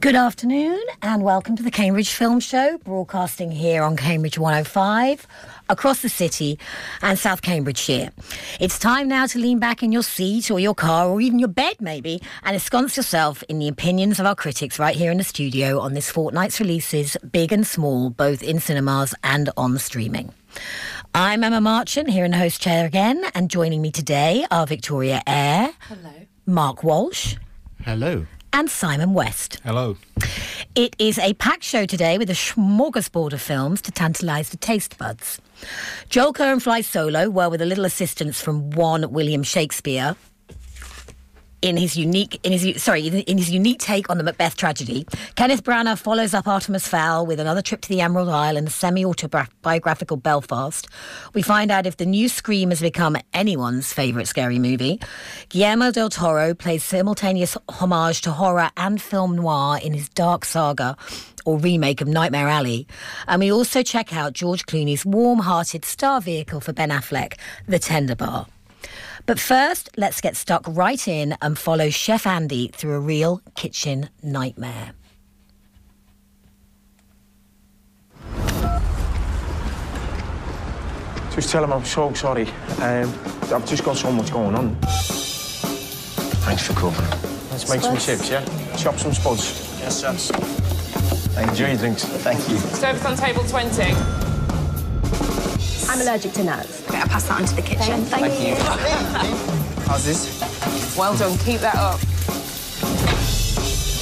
Good afternoon and welcome to the Cambridge Film Show, broadcasting here on Cambridge 105, across the city and South Cambridgeshire. It's time now to lean back in your seat or your car or even your bed maybe and ensconce yourself in the opinions of our critics right here in the studio on this fortnight's releases, big and small, both in cinemas and on streaming. I'm Emma Marchant here in the host chair again and joining me today are Victoria Eyre. Hello. Mark Walsh. Hello and Simon West. Hello. It is a packed show today with a smorgasbord of films to tantalise the taste buds. Joel Coen flies solo, well, with a little assistance from one William Shakespeare, in his unique in his sorry in his unique take on the Macbeth tragedy. Kenneth Branagh follows up Artemis Fowl with another trip to the Emerald Isle and a semi-autobiographical Belfast. We find out if the new Scream has become anyone's favourite scary movie. Guillermo del Toro plays simultaneous homage to horror and film noir in his dark saga or remake of Nightmare Alley. And we also check out George Clooney's warm-hearted star vehicle for Ben Affleck, The Tender Bar. But first, let's get stuck right in and follow Chef Andy through a real kitchen nightmare. Just tell him I'm so sorry. Um, I've just got so much going on. Thanks for covering. Let's make some chips, yeah? Chop some spuds. Yes, sir. Enjoy your drinks. Thank you. Service on table 20. I'm allergic to nuts. Okay, I'll pass that on to the kitchen. Thank, Thank you. How's this? Well done, keep that up.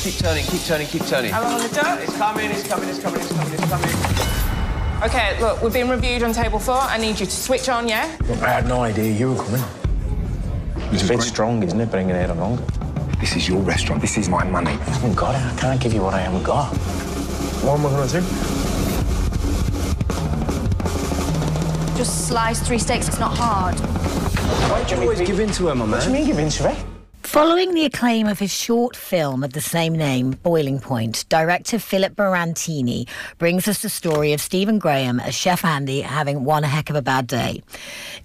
Keep turning, keep turning, keep turning. How long on the dirt? It's coming, it's coming, it's coming, it's coming, it's coming. Okay, look, we've been reviewed on table four. I need you to switch on, yeah? Look, I had no idea you were coming. It's a bit strong, isn't it, bringing it along? This is your restaurant. This is my money. Oh, I haven't got it. I can't give you what I haven't got. What am I going to do? Just slice three steaks, it's not hard. Why do you always give in to her, my man? What do you mean give in to her? Following the acclaim of his short film of the same name, Boiling Point, director Philip Barantini brings us the story of Stephen Graham as Chef Andy having one heck of a bad day.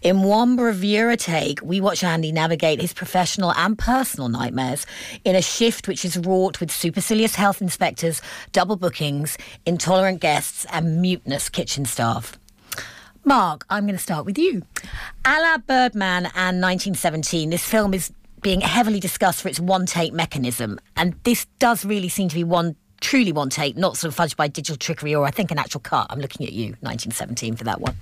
In one bravura take, we watch Andy navigate his professional and personal nightmares in a shift which is wrought with supercilious health inspectors, double bookings, intolerant guests, and mutinous kitchen staff. Mark, I'm going to start with you. A la Birdman and 1917, this film is being heavily discussed for its one take mechanism. And this does really seem to be one truly one take, not sort of fudged by digital trickery or I think an actual cut. I'm looking at you, 1917, for that one.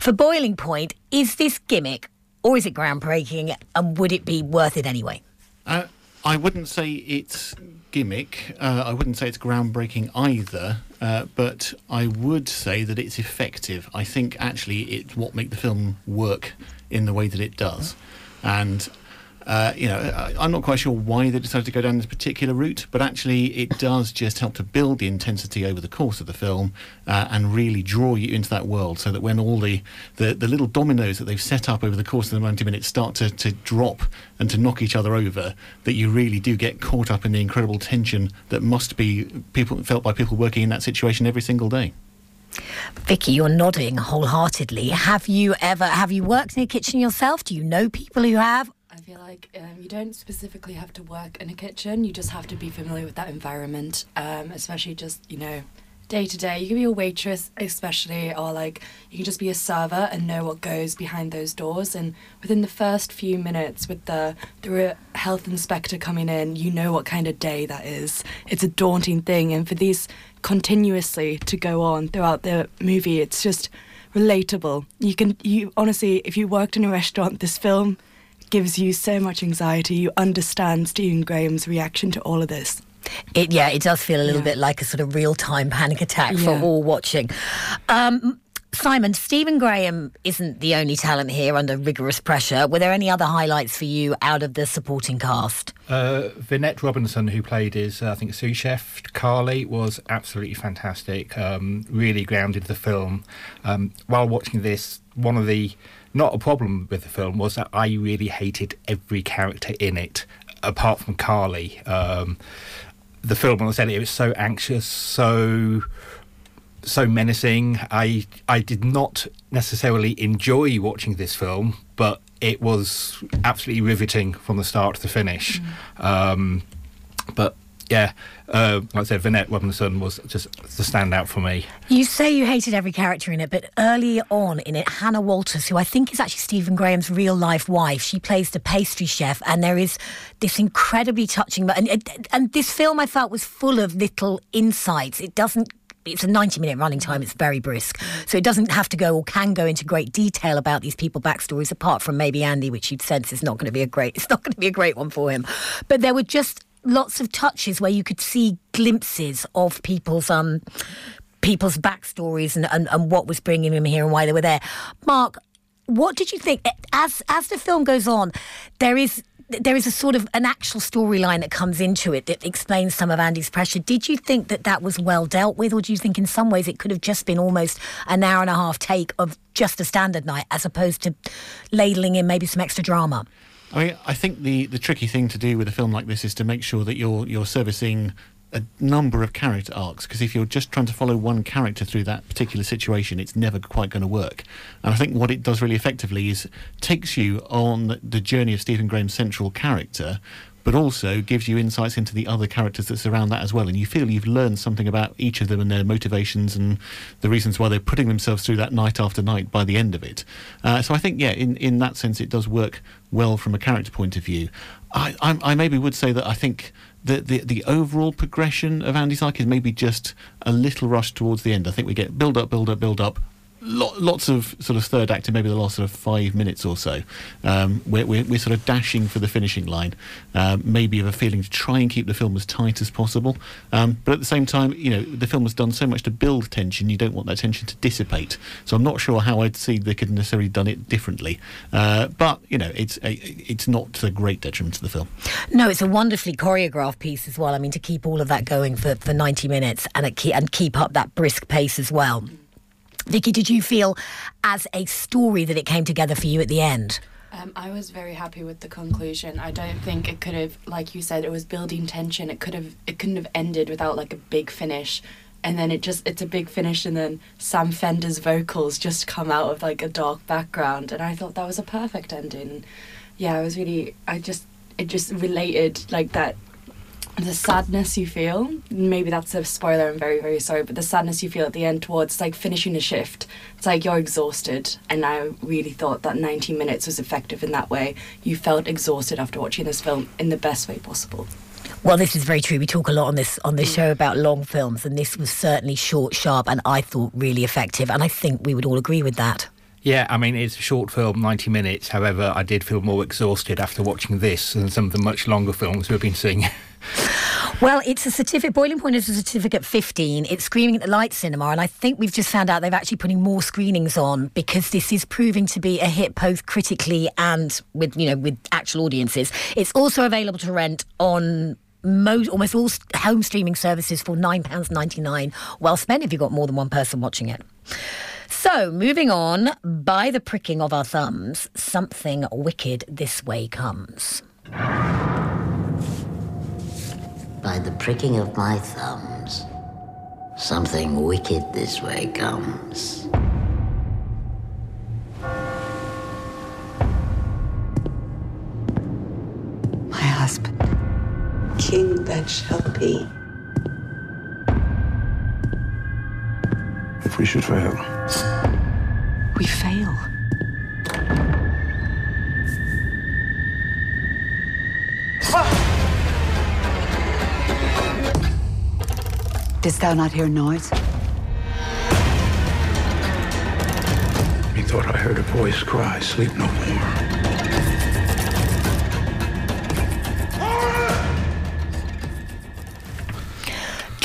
For Boiling Point, is this gimmick or is it groundbreaking and would it be worth it anyway? Uh, I wouldn't say it's gimmick. Uh, I wouldn't say it's groundbreaking either. Uh, but I would say that it's effective. I think actually it's what makes the film work in the way that it does. And uh, you know, I, am not quite sure why they decided to go down this particular route, but actually, it does just help to build the intensity over the course of the film uh, and really draw you into that world. So that when all the, the, the, little dominoes that they've set up over the course of the 90 minutes start to, to drop and to knock each other over, that you really do get caught up in the incredible tension that must be people felt by people working in that situation every single day. Vicky, you're nodding wholeheartedly. Have you ever have you worked in a kitchen yourself? Do you know people who have? I feel like um, you don't specifically have to work in a kitchen. You just have to be familiar with that environment, um, especially just you know day to day. You can be a waitress, especially, or like you can just be a server and know what goes behind those doors. And within the first few minutes, with the the health inspector coming in, you know what kind of day that is. It's a daunting thing, and for these continuously to go on throughout the movie, it's just relatable. You can you honestly, if you worked in a restaurant, this film gives you so much anxiety. You understand Stephen Graham's reaction to all of this. It, yeah, it does feel a little yeah. bit like a sort of real time panic attack yeah. for all watching. Um, Simon, Stephen Graham isn't the only talent here under rigorous pressure. Were there any other highlights for you out of the supporting cast? Uh, Vinette Robinson, who played his, uh, I think, sous chef Carly, was absolutely fantastic. Um, really grounded the film. Um, while watching this, one of the not a problem with the film was that I really hated every character in it, apart from Carly. Um, the film, I said it, it was so anxious, so so menacing. I I did not necessarily enjoy watching this film, but it was absolutely riveting from the start to the finish. Mm. Um, but yeah, uh, like I said, Vinette Robinson was just the standout for me. You say you hated every character in it, but early on in it, Hannah Walters, who I think is actually Stephen Graham's real life wife, she plays the pastry chef, and there is this incredibly touching. And, and this film I felt was full of little insights. It doesn't it's a 90 minute running time it's very brisk so it doesn't have to go or can go into great detail about these people backstories apart from maybe andy which you'd sense is not going to be a great it's not going to be a great one for him but there were just lots of touches where you could see glimpses of people's um people's backstories and, and, and what was bringing them here and why they were there. Mark, what did you think as as the film goes on? There is there is a sort of an actual storyline that comes into it that explains some of Andy's pressure. Did you think that that was well dealt with, or do you think in some ways it could have just been almost an hour and a half take of just a standard night as opposed to ladling in maybe some extra drama? I mean, I think the, the tricky thing to do with a film like this is to make sure that you're you're servicing a number of character arcs because if you're just trying to follow one character through that particular situation, it's never quite going to work. And I think what it does really effectively is takes you on the journey of Stephen Graham's central character, but also gives you insights into the other characters that surround that as well. And you feel you've learned something about each of them and their motivations and the reasons why they're putting themselves through that night after night by the end of it. Uh, so I think, yeah, in, in that sense, it does work well from a character point of view. I, I, I maybe would say that I think the, the, the overall progression of Andy's arc is maybe just a little rushed towards the end. I think we get build up, build up, build up, lots of sort of third act in maybe the last sort of five minutes or so. Um, we're, we're, we're, sort of dashing for the finishing line. Um, maybe of a feeling to try and keep the film as tight as possible. Um, but at the same time, you know, the film has done so much to build tension. You don't want that tension to dissipate. So I'm not sure how I'd see they could necessarily done it differently. Uh, but you know, it's a, it's not a great detriment to the film. No, it's a wonderfully choreographed piece as well. I mean, to keep all of that going for, for 90 minutes and and keep up that brisk pace as well. Vicky, did you feel as a story that it came together for you at the end? Um, I was very happy with the conclusion. I don't think it could have, like you said, it was building tension. It could have, it couldn't have ended without like a big finish, and then it just, it's a big finish, and then Sam Fender's vocals just come out of like a dark background, and I thought that was a perfect ending. Yeah, I was really, I just, it just related like that the sadness you feel maybe that's a spoiler i'm very very sorry but the sadness you feel at the end towards like finishing a shift it's like you're exhausted and i really thought that 90 minutes was effective in that way you felt exhausted after watching this film in the best way possible well, this is very true. We talk a lot on this on this mm. show about long films, and this was certainly short, sharp, and I thought really effective. And I think we would all agree with that. Yeah, I mean, it's a short film, 90 minutes. However, I did feel more exhausted after watching this than some of the much longer films we've been seeing. Well, it's a certificate. Boiling Point is a certificate 15. It's screening at the Light Cinema, and I think we've just found out they've actually putting more screenings on because this is proving to be a hit both critically and with you know with actual audiences. It's also available to rent on most, almost all home streaming services for £9.99. Well spent if you've got more than one person watching it. So, moving on, by the pricking of our thumbs, something wicked this way comes. By the pricking of my thumbs, something wicked this way comes. My husband, king that shall be. If we should fail, we fail. Didst thou not hear noise? Methought I heard a voice cry, Sleep no more.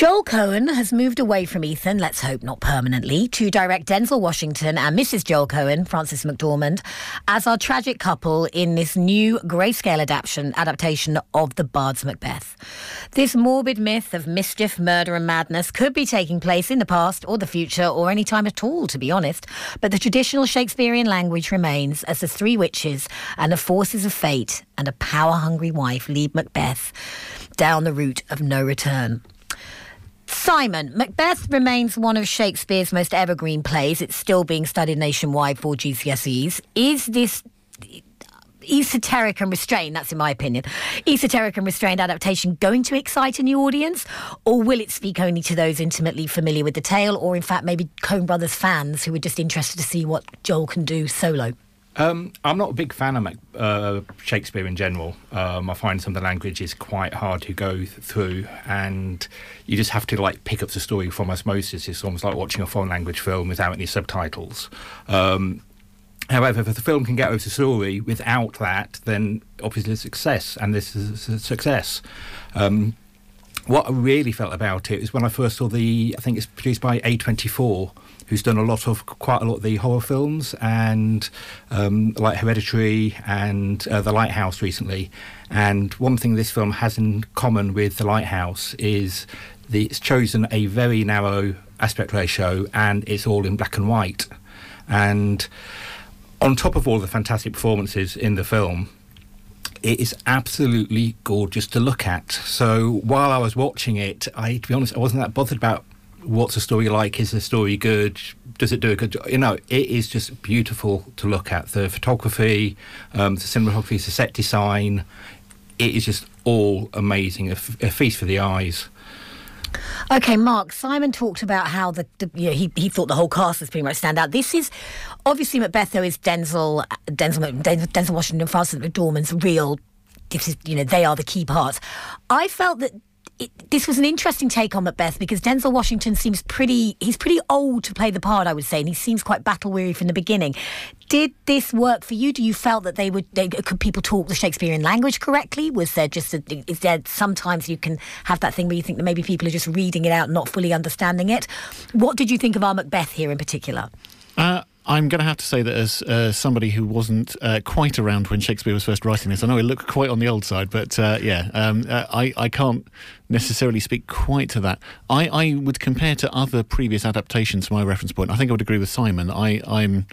Joel Coen has moved away from Ethan, let's hope not permanently, to direct Denzel Washington and Mrs. Joel Coen, Frances McDormand, as our tragic couple in this new grayscale adaptation, adaptation of The Bard's Macbeth. This morbid myth of mischief, murder, and madness could be taking place in the past or the future or any time at all, to be honest. But the traditional Shakespearean language remains as the three witches and the forces of fate and a power hungry wife lead Macbeth down the route of no return. Simon, Macbeth remains one of Shakespeare's most evergreen plays. It's still being studied nationwide for GCSEs. Is this esoteric and restrained, that's in my opinion, esoteric and restrained adaptation going to excite a new audience? Or will it speak only to those intimately familiar with the tale, or in fact, maybe Coen Brothers fans who are just interested to see what Joel can do solo? Um, I'm not a big fan of uh, Shakespeare in general. Um, I find some of the language is quite hard to go th- through, and you just have to like pick up the story from osmosis. It's almost like watching a foreign language film without any subtitles. Um, however, if the film can get over the story without that, then obviously it's a success, and this is a success. Um, what I really felt about it is when I first saw the, I think it's produced by A24 who's done a lot of quite a lot of the horror films and um, like Hereditary and uh, The Lighthouse recently. And one thing this film has in common with The Lighthouse is the, it's chosen a very narrow aspect ratio and it's all in black and white. And on top of all the fantastic performances in the film, it is absolutely gorgeous to look at. So while I was watching it, I, to be honest, I wasn't that bothered about what's the story like? Is the story good? Does it do a good job? You know, it is just beautiful to look at. The photography, um, the cinematography, the set design, it is just all amazing. A, f- a feast for the eyes. Okay, Mark. Simon talked about how the, the you know, he he thought the whole cast was pretty much stand out. This is obviously Macbeth, though, is Denzel Denzel Denzel Washington, and Frances McDormand's real. This is you know they are the key parts. I felt that it, this was an interesting take on Macbeth because Denzel Washington seems pretty. He's pretty old to play the part, I would say, and he seems quite battle weary from the beginning. Did this work for you? Do you felt that they would? They, could people talk the Shakespearean language correctly? Was there just? A, is there sometimes you can have that thing where you think that maybe people are just reading it out, not fully understanding it? What did you think of our Macbeth here in particular? Uh, I'm going to have to say that as uh, somebody who wasn't uh, quite around when Shakespeare was first writing this, I know I look quite on the old side, but uh, yeah, um, uh, I, I can't necessarily speak quite to that. I, I would compare to other previous adaptations, my reference point. I think I would agree with Simon. I, I'm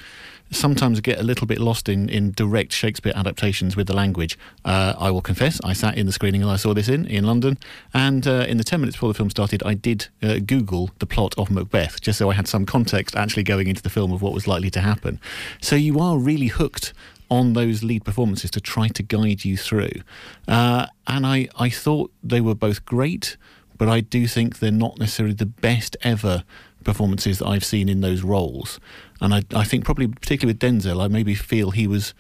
sometimes get a little bit lost in, in direct Shakespeare adaptations with the language. Uh, I will confess, I sat in the screening and I saw this in in London, and uh, in the ten minutes before the film started, I did uh, Google the plot of Macbeth just so I had some context actually going into the film of what was likely to happen. So you are really hooked on those lead performances to try to guide you through, uh, and I I thought they were both great. But I do think they're not necessarily the best ever performances that I've seen in those roles. And I, I think probably particularly with Denzel, I maybe feel he was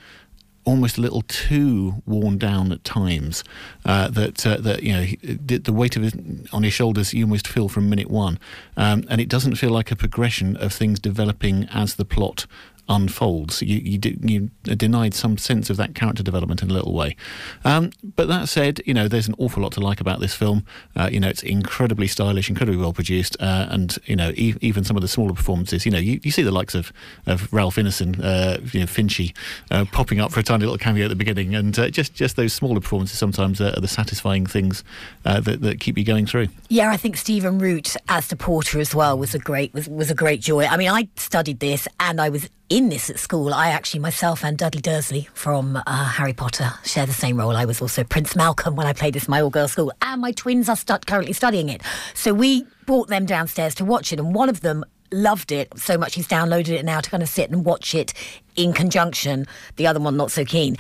almost a little too worn down at times. Uh, that uh, that you know he, the weight of his on his shoulders you almost feel from minute one, um, and it doesn't feel like a progression of things developing as the plot unfolds. You you, you denied some sense of that character development in a little way. Um, but that said, you know there's an awful lot to like about this film. Uh, you know it's incredibly stylish, incredibly well produced, uh, and you know e- even some of the smaller performances. You know you, you see the likes of of Ralph Ineson, uh, you know Finchy, uh, popping up for a tiny little cameo at the beginning, and uh, just just those smaller performances sometimes are the satisfying things uh, that, that keep you going through. Yeah, I think Stephen Root as the porter as well was a great was was a great joy. I mean, I studied this and I was in this at school. I actually, myself and Dudley Dursley from uh, Harry Potter share the same role. I was also Prince Malcolm when I played this in my all girls school, and my twins are stu- currently studying it. So we brought them downstairs to watch it, and one of them loved it so much he's downloaded it now to kind of sit and watch it in conjunction. The other one, not so keen.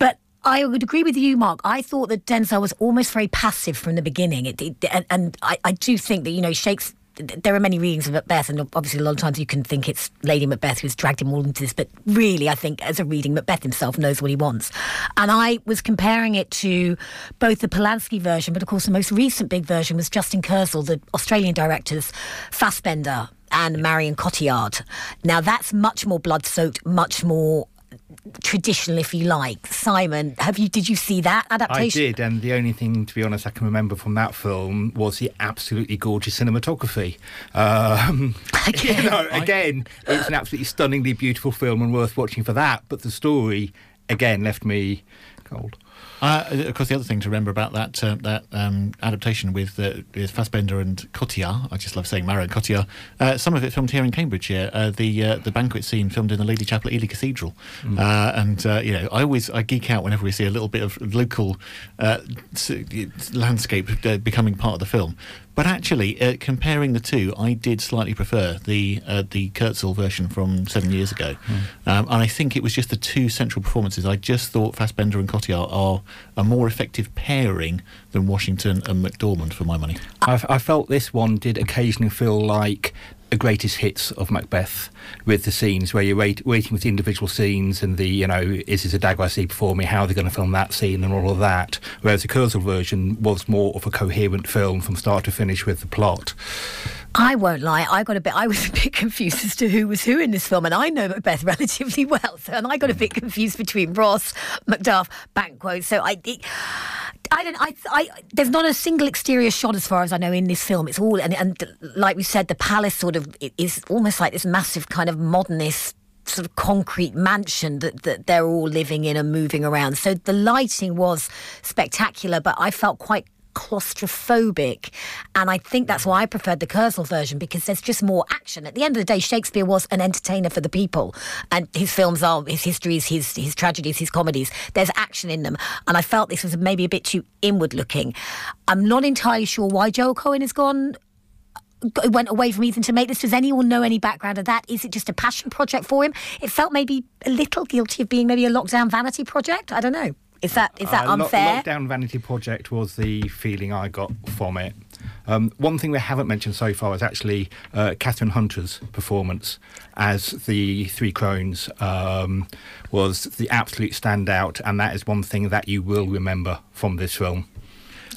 But I would agree with you, Mark. I thought that Denzel was almost very passive from the beginning. It, it, and, and I, I, do think that, you know, Shakespeare there are many readings of Macbeth, and obviously a lot of times you can think it's Lady Macbeth who's dragged him all into this, but really, I think as a reading, Macbeth himself knows what he wants. And I was comparing it to both the Polanski version, but of course the most recent big version was Justin Kurzel, the Australian director's Fassbender and Marion Cotillard. Now that's much more blood-soaked, much more traditional, if you like. Simon, have you? Did you see that adaptation? I did, and the only thing, to be honest, I can remember from that film was the absolutely gorgeous cinematography. Um, you know, again, it's an absolutely stunningly beautiful film and worth watching for that. But the story, again, left me cold. Uh, of course, the other thing to remember about that uh, that um, adaptation with uh, with Fassbender and Cotillard, I just love saying Marion Cotillard. Uh, some of it filmed here in Cambridgeshire. Uh, the uh, the banquet scene filmed in the Lady Chapel at Ely Cathedral, Mm. uh, and uh, you know I always I geek out whenever we see a little bit of local uh, landscape uh, becoming part of the film. But actually, uh, comparing the two, I did slightly prefer the uh, the Kurzel version from seven years ago, um, and I think it was just the two central performances. I just thought Fassbender and Cotillard are a more effective pairing than Washington and McDormand, for my money. I, I felt this one did occasionally feel like a greatest hits of Macbeth with the scenes where you're wait, waiting with the individual scenes and the, you know, is this a dag I see before me? How are they going to film that scene and all of that? Whereas the Kurzel version was more of a coherent film from start to finish with the plot. I won't lie. I got a bit. I was a bit confused as to who was who in this film, and I know Macbeth relatively well. So, and I got a bit confused between Ross, Macduff, Banquo. So I, I don't. I, I. There's not a single exterior shot, as far as I know, in this film. It's all and, and like we said, the palace sort of is almost like this massive kind of modernist sort of concrete mansion that, that they're all living in and moving around. So the lighting was spectacular, but I felt quite claustrophobic. And I think that's why I preferred the Kurzel version because there's just more action. At the end of the day, Shakespeare was an entertainer for the people. And his films are his histories, his his tragedies, his comedies. There's action in them. And I felt this was maybe a bit too inward looking. I'm not entirely sure why Joel Coen has gone went away from Ethan to make this. Does anyone know any background of that? Is it just a passion project for him? It felt maybe a little guilty of being maybe a lockdown vanity project. I don't know. Is that is that Uh, Lo- unfair? Lockdown Vanity Project was the feeling I got from it. Um, one thing we haven't mentioned so far is actually uh, Kathryn Hunter's performance as the Three Crones um, was the absolute standout, and that is one thing that you will remember from this film.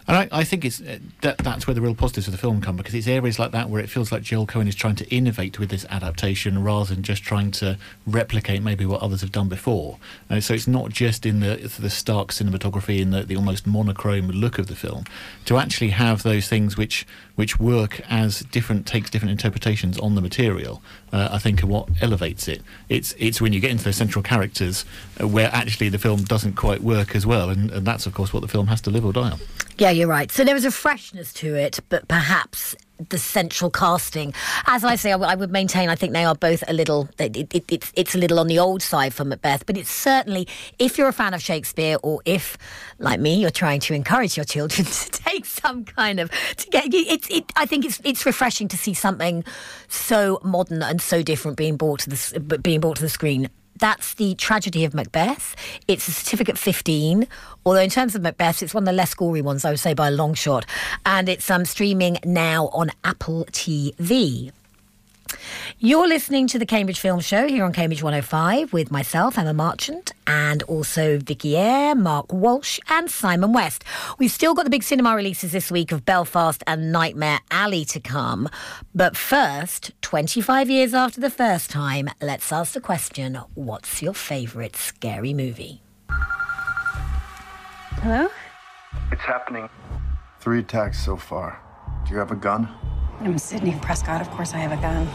And I, I think it's uh, that that's where the real positives of the film come because it's areas like that where it feels like Joel Coen is trying to innovate with this adaptation rather than just trying to replicate maybe what others have done before. And so it's not just in the the stark cinematography and the, the almost monochrome look of the film. To actually have those things which which work as different takes different interpretations on the material, uh, I think are what elevates it. It's it's when you get into those central characters uh, where actually the film doesn't quite work as well, and, and that's of course what the film has to live or die on. Yeah, you're right. So there was a freshness to it, but perhaps the central casting, as I say, I, w- I would maintain. I think they are both a little. It, it, it's it's a little on the old side for Macbeth, but it's certainly if you're a fan of Shakespeare, or if, like me, you're trying to encourage your children to take some kind of to get. It's it. I think it's it's refreshing to see something so modern and so different being brought to the being brought to the screen that's the tragedy of Macbeth. It's a certificate 15, although in terms of Macbeth, it's one of the less gory ones, I would say, by a long shot. And it's um, streaming now on Apple TV. You're listening to the Cambridge Film Show here on Cambridge 105 with myself, Emma Marchant, and also Vicky Eyre, Mark Walsh, and Simon West. We've still got the big cinema releases this week of Belfast and Nightmare Alley to come. But first, 25 years after the first time, let's ask the question what's your favourite scary movie? Hello? It's happening. Three attacks so far. Do you have a gun? I'm Sidney Prescott. Of course, I have a gun.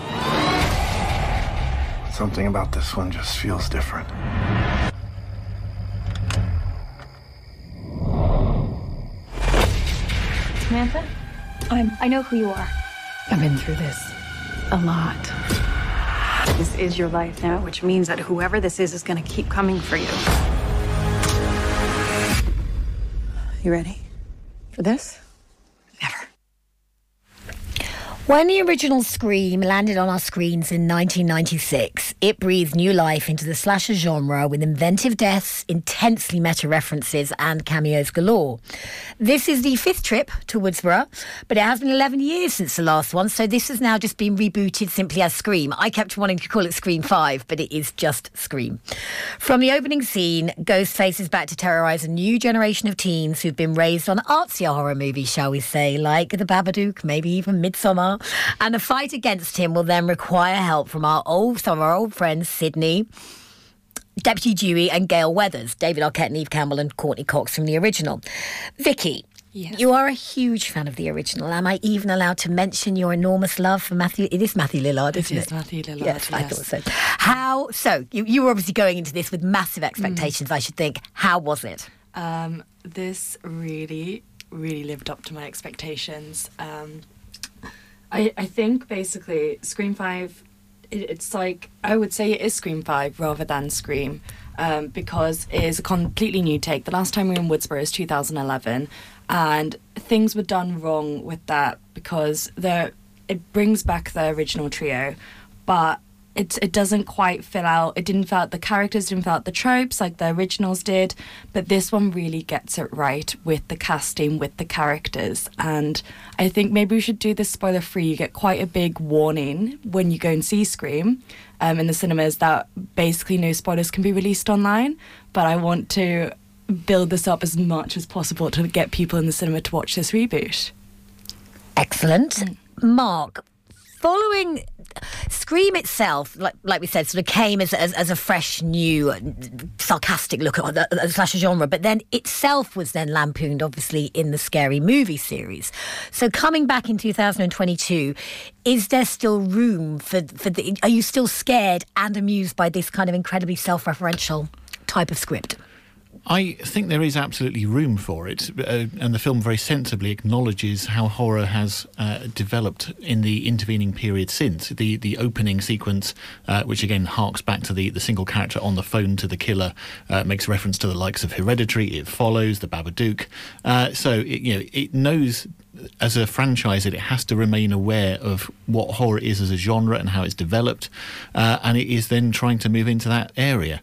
Something about this one just feels different. Samantha? I'm. I know who you are. I've been through this a lot. This is your life now, which means that whoever this is is going to keep coming for you. You ready for this? When the original Scream landed on our screens in 1996, it breathed new life into the slasher genre with inventive deaths, intensely meta references, and cameos galore. This is the fifth trip to Woodsboro, but it has been 11 years since the last one, so this has now just been rebooted simply as Scream. I kept wanting to call it Scream 5, but it is just Scream. From the opening scene, Ghostface is back to terrorize a new generation of teens who've been raised on artsier horror movies, shall we say, like The Babadook, maybe even Midsommar. And the fight against him will then require help from our old, some of our old friends, Sidney, Deputy Dewey, and Gale Weathers, David Arquette, Neve Campbell, and Courteney Cox from the original. Vicky. Yes. You are a huge fan of the original. Am I even allowed to mention your enormous love for Matthew? It is Matthew Lillard, It isn't it? is Matthew Lillard, Yes, I thought so. How? So you, you were obviously going into this with massive expectations. I should think. How was it? Um, this really, really lived up to my expectations. Um, I, I think basically Scream 5, it, it's like, I would say it is Scream 5 rather than Scream. Um, because it is a completely new take. The last time we were in Woodsboro is 2011, and things were done wrong with that because the it brings back the original trio, but it it doesn't quite fill out. It didn't fill out the characters, didn't fill out the tropes like the originals did. But this one really gets it right with the casting, with the characters, and I think maybe we should do this spoiler free. You get quite a big warning when you go and see Scream. Um, in the cinemas, that basically no spoilers can be released online. But I want to build this up as much as possible to get people in the cinema to watch this reboot. Excellent. Mark, following Scream itself, like, like we said, sort of came as, as, as a fresh, new, sarcastic look at the, slasher genre, but then itself was then lampooned, obviously, in the scary movie series. So coming back in 2022, is there still room for, for the, are you still scared and amused by this kind of incredibly self-referential type of script? I think there is absolutely room for it, uh, and the film very sensibly acknowledges how horror has uh, developed in the intervening period since. The the opening sequence, uh, which again harks back to the, the single character on the phone to the killer, uh, makes reference to the likes of Hereditary, It Follows, The Babadook. Uh, so it, you know it knows as a franchise that it has to remain aware of what horror is as a genre and how it's developed, uh, and it is then trying to move into that area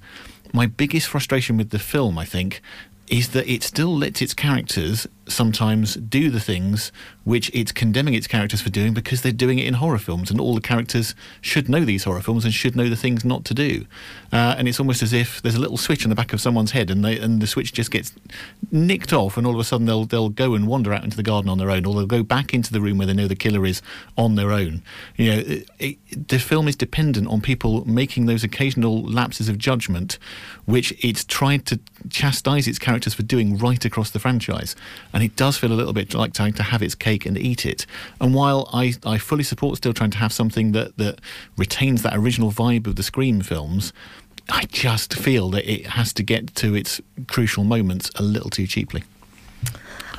my biggest frustration with the film, I think, is that it still lets its characters sometimes do the things which it's condemning its characters for doing because they're doing it in horror films, and all the characters should know these horror films and should know the things not to do. Uh, and it's almost as if there's a little switch in the back of someone's head, and they, and the switch just gets nicked off, and all of a sudden they'll they'll go and wander out into the garden on their own, or they'll go back into the room where they know the killer is on their own. You know, it, it, the film is dependent on people making those occasional lapses of judgment, which it's tried to chastise its characters for doing right across the franchise and it does feel a little bit like trying to have its cake and eat it. And while I, I fully support still trying to have something that, that retains that original vibe of the Scream films, I just feel that it has to get to its crucial moments a little too cheaply.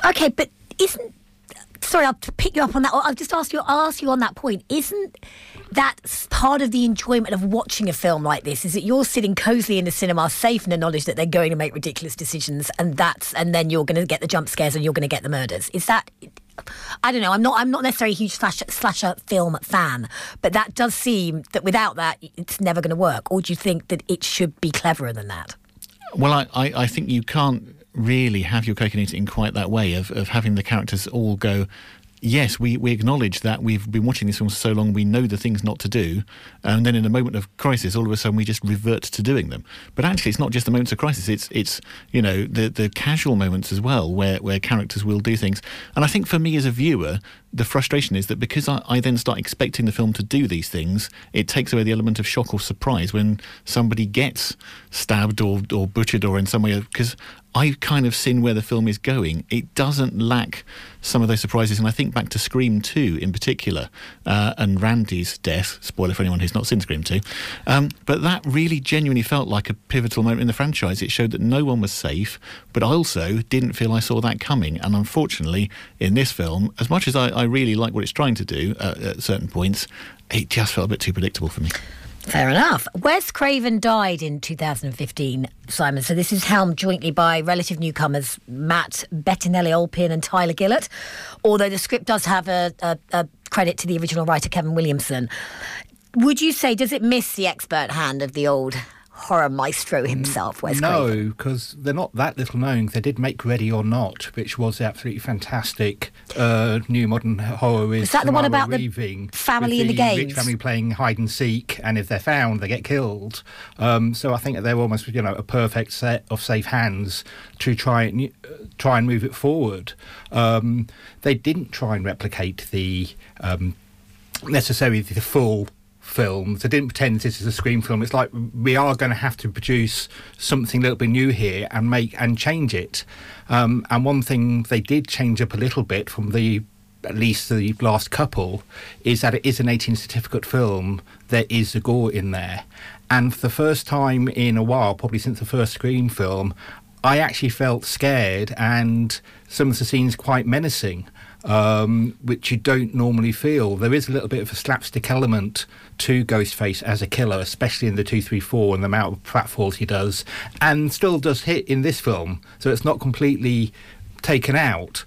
Okay, but isn't sorry, I'll pick you up on that. I'll just ask you, I'll ask you on that point. Isn't that part of the enjoyment of watching a film like this? Is that you're sitting cozily in the cinema, safe in the knowledge that they're going to make ridiculous decisions, and that's, and then you're going to get the jump scares and you're going to get the murders. Is that? I don't know. I'm not. I'm not necessarily a huge slasher, slasher film fan, but that does seem that without that, it's never going to work. Or do you think that it should be cleverer than that? Well, I, I, I think you can't really have your cake and eat it in quite that way of, of having the characters all go yes, we, we acknowledge that we've been watching these films for so long, we know the things not to do, and then in a moment of crisis, all of a sudden we just revert to doing them. But actually, it's not just the moments of crisis; it's it's you know the the casual moments as well, where where characters will do things. And I think for me as a viewer, the frustration is that because I, I then start expecting the film to do these things, it takes away the element of shock or surprise when somebody gets stabbed or or butchered or in some way because I've kind of seen where the film is going. It doesn't lack some of those surprises, and I think back to Scream 2 in particular, uh, and Randy's death, spoiler for anyone who's not seen Scream 2, um, but that really genuinely felt like a pivotal moment in the franchise. It showed that no one was safe, but I also didn't feel I saw that coming, and unfortunately, in this film, as much as I, I really like what it's trying to do uh, at certain points, it just felt a bit too predictable for me. Fair enough. Wes Craven died in 2015, Simon. So this is helmed jointly by relative newcomers Matt Bettinelli-Olpin and Tyler Gillett. Although the script does have a, a, a credit to the original writer Kevin Williamson. Would you say does it miss the expert hand of the old horror maestro himself, Wes No, because they're not that little known. They did make Ready or Not, which was the absolutely fantastic uh, new modern horror Is that the one about the family in the, the games? Rich family playing hide and seek, and if they're found, they get killed. Um, so I think they're almost you know a perfect set of safe hands to try and uh, try and move it forward. Um, they didn't try and replicate the um, necessarily the full films. They didn't pretend this is a Scream film. It's like we are going to have to produce something a little bit new here and make and change it. Um, and one thing they did change up a little bit from the at least the last couple is that it is an 18 certificate film. There is a gore in there, and for the first time in a while, probably since the first Scream film, I actually felt scared, and some of the scenes quite menacing. Um, which you don't normally feel. There is a little bit of a slapstick element to Ghostface as a killer, especially in the 234 and the amount of pratfalls he does, and still does hit in this film. So it's not completely taken out.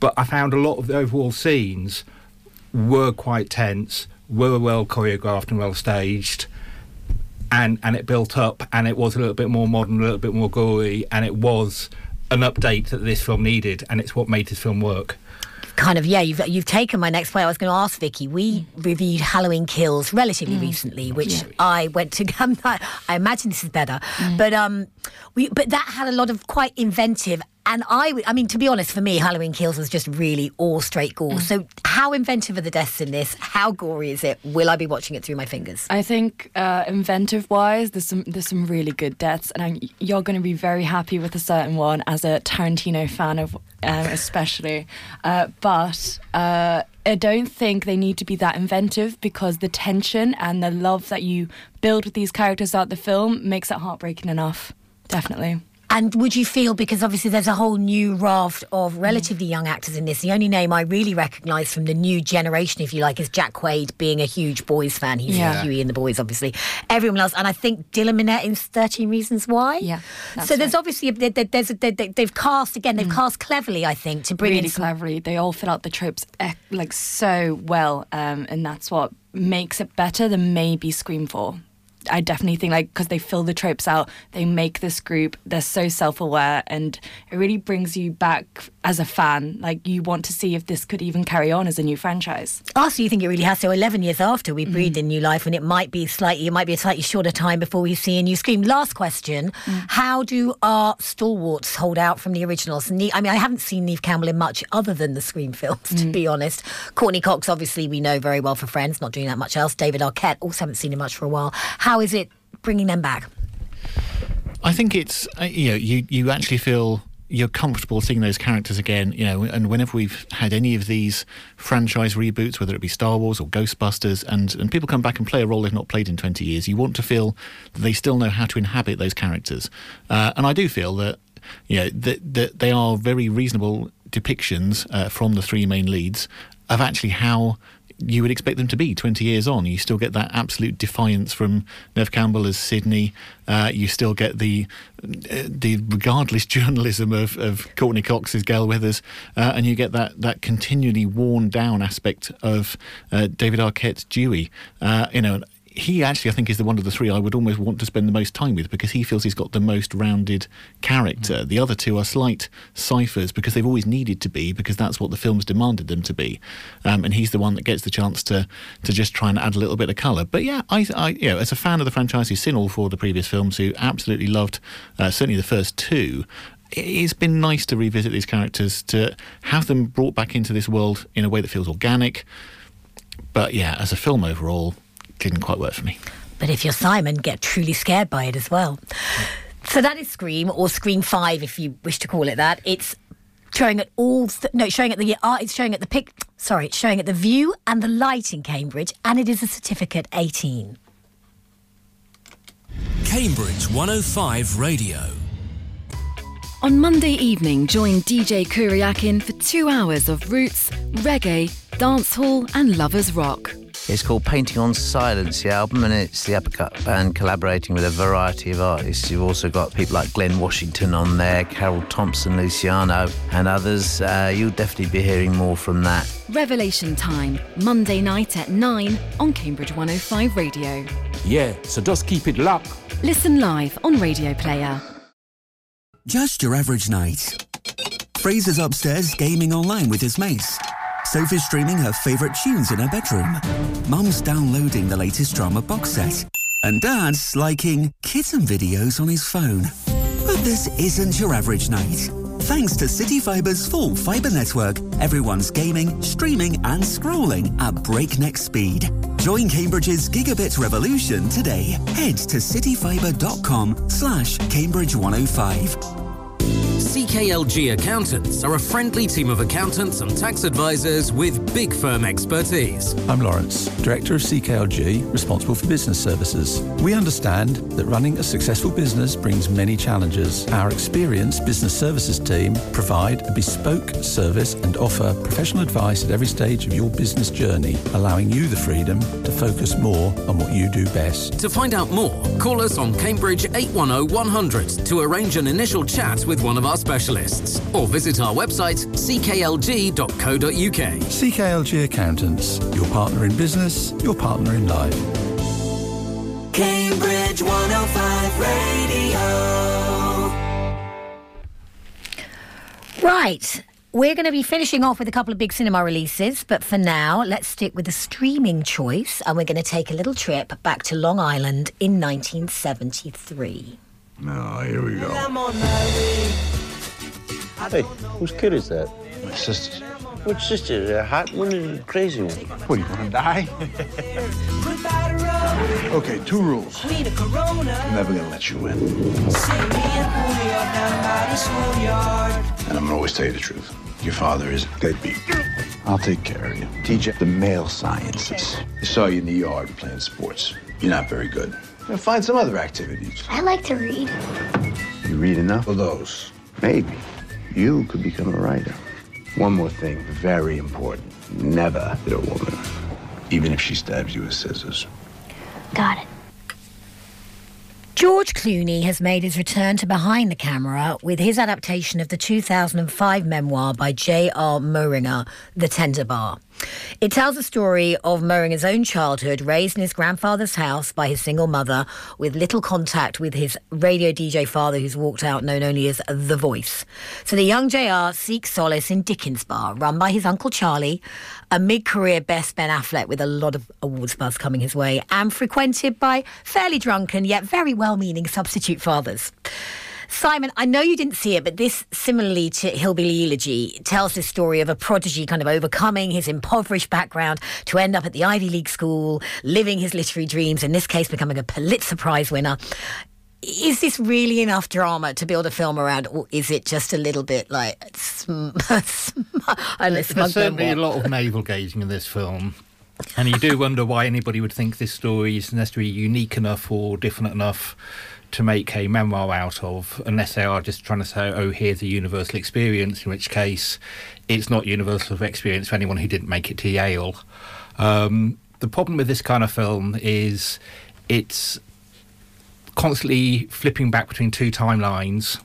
But I found a lot of the overall scenes were quite tense, were well choreographed and well staged. And, and it built up and it was a little bit more modern, a little bit more gory, and it was an update that this film needed, and it's what made this film work kind of yeah you've you've taken my next point i was going to ask vicky we reviewed halloween kills relatively mm. recently which yeah. i went to i imagine this is better mm. but um we but that had a lot of quite inventive and I, I mean, to be honest, for me, Halloween Kills was just really all straight gore. Mm. So, how inventive are the deaths in this? How gory is it? Will I be watching it through my fingers? I think, uh, inventive-wise, there's some there's some really good deaths, and I, you're going to be very happy with a certain one as a Tarantino fan of, um, especially. Uh, but uh, I don't think they need to be that inventive because the tension and the love that you build with these characters throughout the film makes it heartbreaking enough. Definitely. And would you feel, because obviously there's a whole new raft of relatively young actors in this, the only name I really recognise from the new generation, if you like, is Jack Quaid being a huge Boys fan. He's yeah. Huey in the Boys, obviously. Everyone else, and I think Dylan Minnette in 13 Reasons Why. Yeah. So there's right. obviously, a, there's a, they've cast, again, they've mm. cast cleverly, I think, to bring really in. Some... cleverly. They all fit out the tropes eh, like so well, um, and that's what makes it better than maybe Scream 4. I definitely think like because they fill the tropes out, they make this group. They're so self-aware, and it really brings you back as a fan. Like you want to see if this could even carry on as a new franchise. Oh, so you think it really has? So eleven years after we breathed mm. in new life, and it might be slightly, it might be a slightly shorter time before we see a new Scream. Last question: mm. How do our stalwarts hold out from the originals? I mean, I haven't seen Neve Campbell in much other than the Scream films, to mm. be honest. Courteney Cox, obviously, we know very well for Friends, not doing that much else. David Arquette, also haven't seen him much for a while. How is it bringing them back? I think it's uh, you know you you actually feel you're comfortable seeing those characters again, you know, and whenever we've had any of these franchise reboots, whether it be Star Wars or Ghostbusters, and, and people come back and play a role they've not played in 20 years, you want to feel that they still know how to inhabit those characters. Uh, and I do feel that, you know, that, that they are very reasonable depictions uh, from the three main leads of actually how you would expect them to be 20 years on. You still get that absolute defiance from Neve Campbell as Sidney. Uh, you still get the uh, the regardless journalism of, of Courteney Cox as Gale Weathers, uh, and you get that that continually worn down aspect of uh, David Arquette's Dewey. Uh, you know, he actually, I think, is the one of the three I would almost want to spend the most time with because he feels he's got the most rounded character. Mm. The other two are slight ciphers because they've always needed to be because that's what the films demanded them to be. Um, and he's the one that gets the chance to to just try and add a little bit of colour. But yeah, I, I, you know, as a fan of the franchise who's seen all four of the previous films, who absolutely loved uh, certainly the first two, it's been nice to revisit these characters, to have them brought back into this world in a way that feels organic. But yeah, as a film overall, didn't quite work for me. But if you're Simon, get truly scared by it as well. So that is Scream, or Scream Five, if you wish to call it that. It's showing at all. Th- no, showing at the art. Uh, it's showing at the pic. Sorry, it's showing at the View and the Light in Cambridge, and it is a certificate 18. Cambridge 105 Radio. On Monday evening, join DJ Kuriakin for two hours of roots, reggae, dancehall, and lovers rock. It's called Painting on Silence, the album, and it's the Uppercut Band collaborating with a variety of artists. You've also got people like Glen Washington on there, Carroll Thompson, Luciano, and others. Uh, you'll definitely be hearing more from that. Revelation Time, Monday night at 9 on Cambridge 105 Radio. Yeah, so just keep it locked. Listen live on Radio Player. Just your average night. Fraser's upstairs gaming online with his mates. Sophie's streaming her favourite tunes in her bedroom. Mum's downloading the latest drama box set. And Dad's liking kitten videos on his phone. But this isn't your average night. Thanks to City CityFibre's full fibre network, everyone's gaming, streaming and scrolling at breakneck speed. Join Cambridge's gigabit revolution today. Head to cityfibre.com slash Cambridge 105. CKLG Accountants are a friendly team of accountants and tax advisors with big firm expertise. I'm Lawrence, Director of CKLG, responsible for business services. We understand that running a successful business brings many challenges. Our experienced business services team provide a bespoke service and offer professional advice at every stage of your business journey, allowing you the freedom to focus more on what you do best. To find out more, call us on Cambridge 810 100 to arrange an initial chat with one of our specialists or visit our website cklg.co.uk. CKLG Accountants, your partner in business, your partner in life. Cambridge 105 Radio. Right. We're going to be finishing off with a couple of big cinema releases, but for now, let's stick with the streaming choice and we're going to take a little trip back to Long Island in 1973. Oh, ah, here we go. Hey, whose kid is that? My sister's. Which sister? The hot one or the crazy one? What, do you want to die? okay, two rules. I'm never going to let you in. And I'm going to always tell you the truth. Your father is deadbeat. I'll take care of you. Teach you the male sciences. I saw you in the yard playing sports. You're not very good. Now find some other activities. I like to read. You read enough of those? Maybe. You could become a writer. One more thing, very important. Never hit a woman, even if she stabs you with scissors. Got it. George Clooney has made his return to behind the camera with his adaptation of the 2005 memoir by J.R. Moehringer, The Tender Bar. It tells the story of Moehringer's own childhood, raised in his grandfather's house by his single mother, with little contact with his radio DJ father, who's walked out, known only as The Voice. So the young JR seeks solace in Dickens Bar, run by his uncle Charlie, a mid career best Ben Affleck with a lot of awards buzz coming his way, and frequented by fairly drunken yet very well meaning substitute fathers. Simon, I know you didn't see it, but this, similarly to Hillbilly Elegy, tells the story of a prodigy kind of overcoming his impoverished background to end up at the Ivy League school, living his literary dreams, in this case, becoming a Pulitzer Prize winner. Is this really enough drama to build a film around, or is it just a little bit like sm- sm- I know, smug There's certainly a lot of navel gazing in this film. And you do wonder why anybody would think this story is necessarily unique enough or different enough to make a memoir out of, unless they are just trying to say, oh, here's a universal experience, in which case it's not universal experience for anyone who didn't make it to Yale. Um, the problem with this kind of film is it's constantly flipping back between two timelines.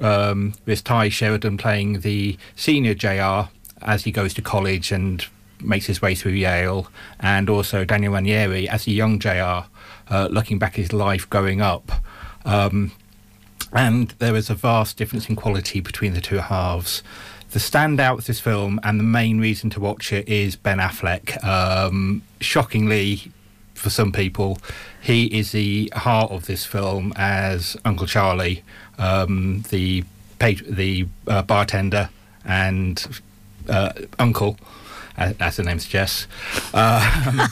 Um, with Tye Sheridan playing the senior JR as he goes to college and makes his way through Yale, and also Daniel Ranieri as a young JR, uh, looking back at his life growing up. Um, and there is a vast difference in quality between the two halves. The standout with this film, and the main reason to watch it, is Ben Affleck. Um, shockingly, for some people, he is the heart of this film as Uncle Charlie, um, the the uh, bartender and uh, uncle, as, as the name suggests. Um,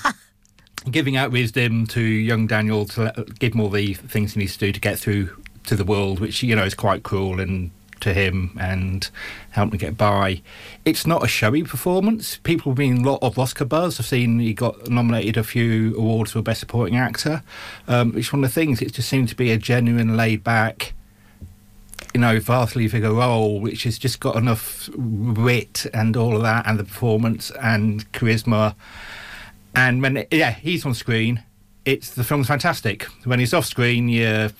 giving out wisdom to young Daniel to let, give him all the things he needs to do to get through to the world, which you know is quite cruel and to him and help him get by. It's not a showy performance. People have been a lot of Oscar buzz. I've seen he got nominated a few awards for Best Supporting Actor. Um, it's one of the things. It just seemed to be a genuine, laid back. You know, vastly figure role, which has just got enough wit and all of that, and the performance and charisma and when yeah he's on screen. It's the film's fantastic. When he's off screen you're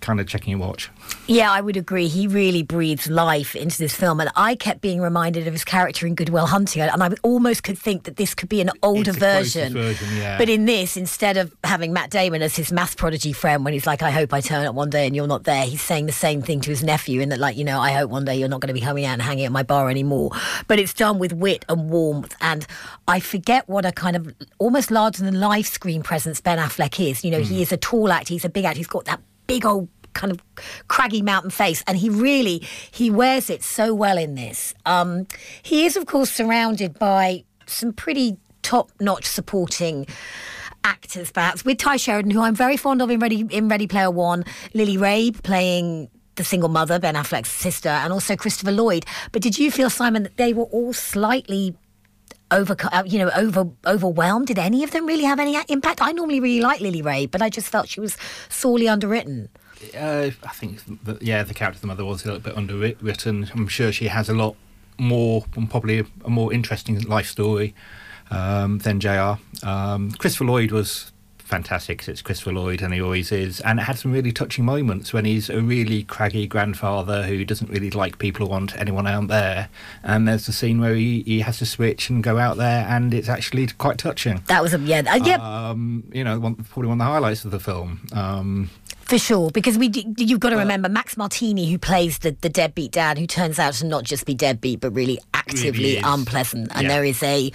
kind of checking your watch Yeah, I would agree. He really breathes life into this film, and I kept being reminded of his character in Goodwill Hunting, and I almost could think that this could be an older version. version, yeah. But in this, instead of having Matt Damon as his math prodigy friend, when he's like, "I hope I turn up one day and you're not there," he's saying the same thing to his nephew, in that, like, you know, I hope one day you're not going to be coming out and hanging at my bar anymore. But it's done with wit and warmth, and I forget what a kind of almost larger than life screen presence Ben Affleck is. You know, he hmm. is a tall actor, he's a big actor, he's got that big old kind of craggy mountain face and he really he wears it so well in this um he is of course surrounded by some pretty top-notch supporting actors perhaps with tye sheridan who i'm very fond of in ready in ready player one lily rabe playing the single mother, Ben Affleck's sister, and also Christopher Lloyd. But did you feel, Simon, that they were all slightly over, uh, you know, over overwhelmed? Did any of them really have any impact? I normally really like Lily Rabe, but I just felt she was sorely underwritten. Uh, I think, that, yeah, the character of the mother was a little bit underwritten. I'm sure she has a lot more, and probably a, a more interesting life story um, than JR. Um, Christopher Lloyd was fantastic because it's Christopher Lloyd and he always is. And it had some really touching moments when he's a really craggy grandfather who doesn't really like people or want anyone out there. And there's a scene where he, he has to switch and go out there and it's actually quite touching. That was a, yeah, uh, yeah. Um, you know, one, probably one of the highlights of the film. Um, for sure, because we you've got to remember Max Martini, who plays the, the deadbeat dad, who turns out to not just be deadbeat, but really actively really unpleasant. And yeah. there is a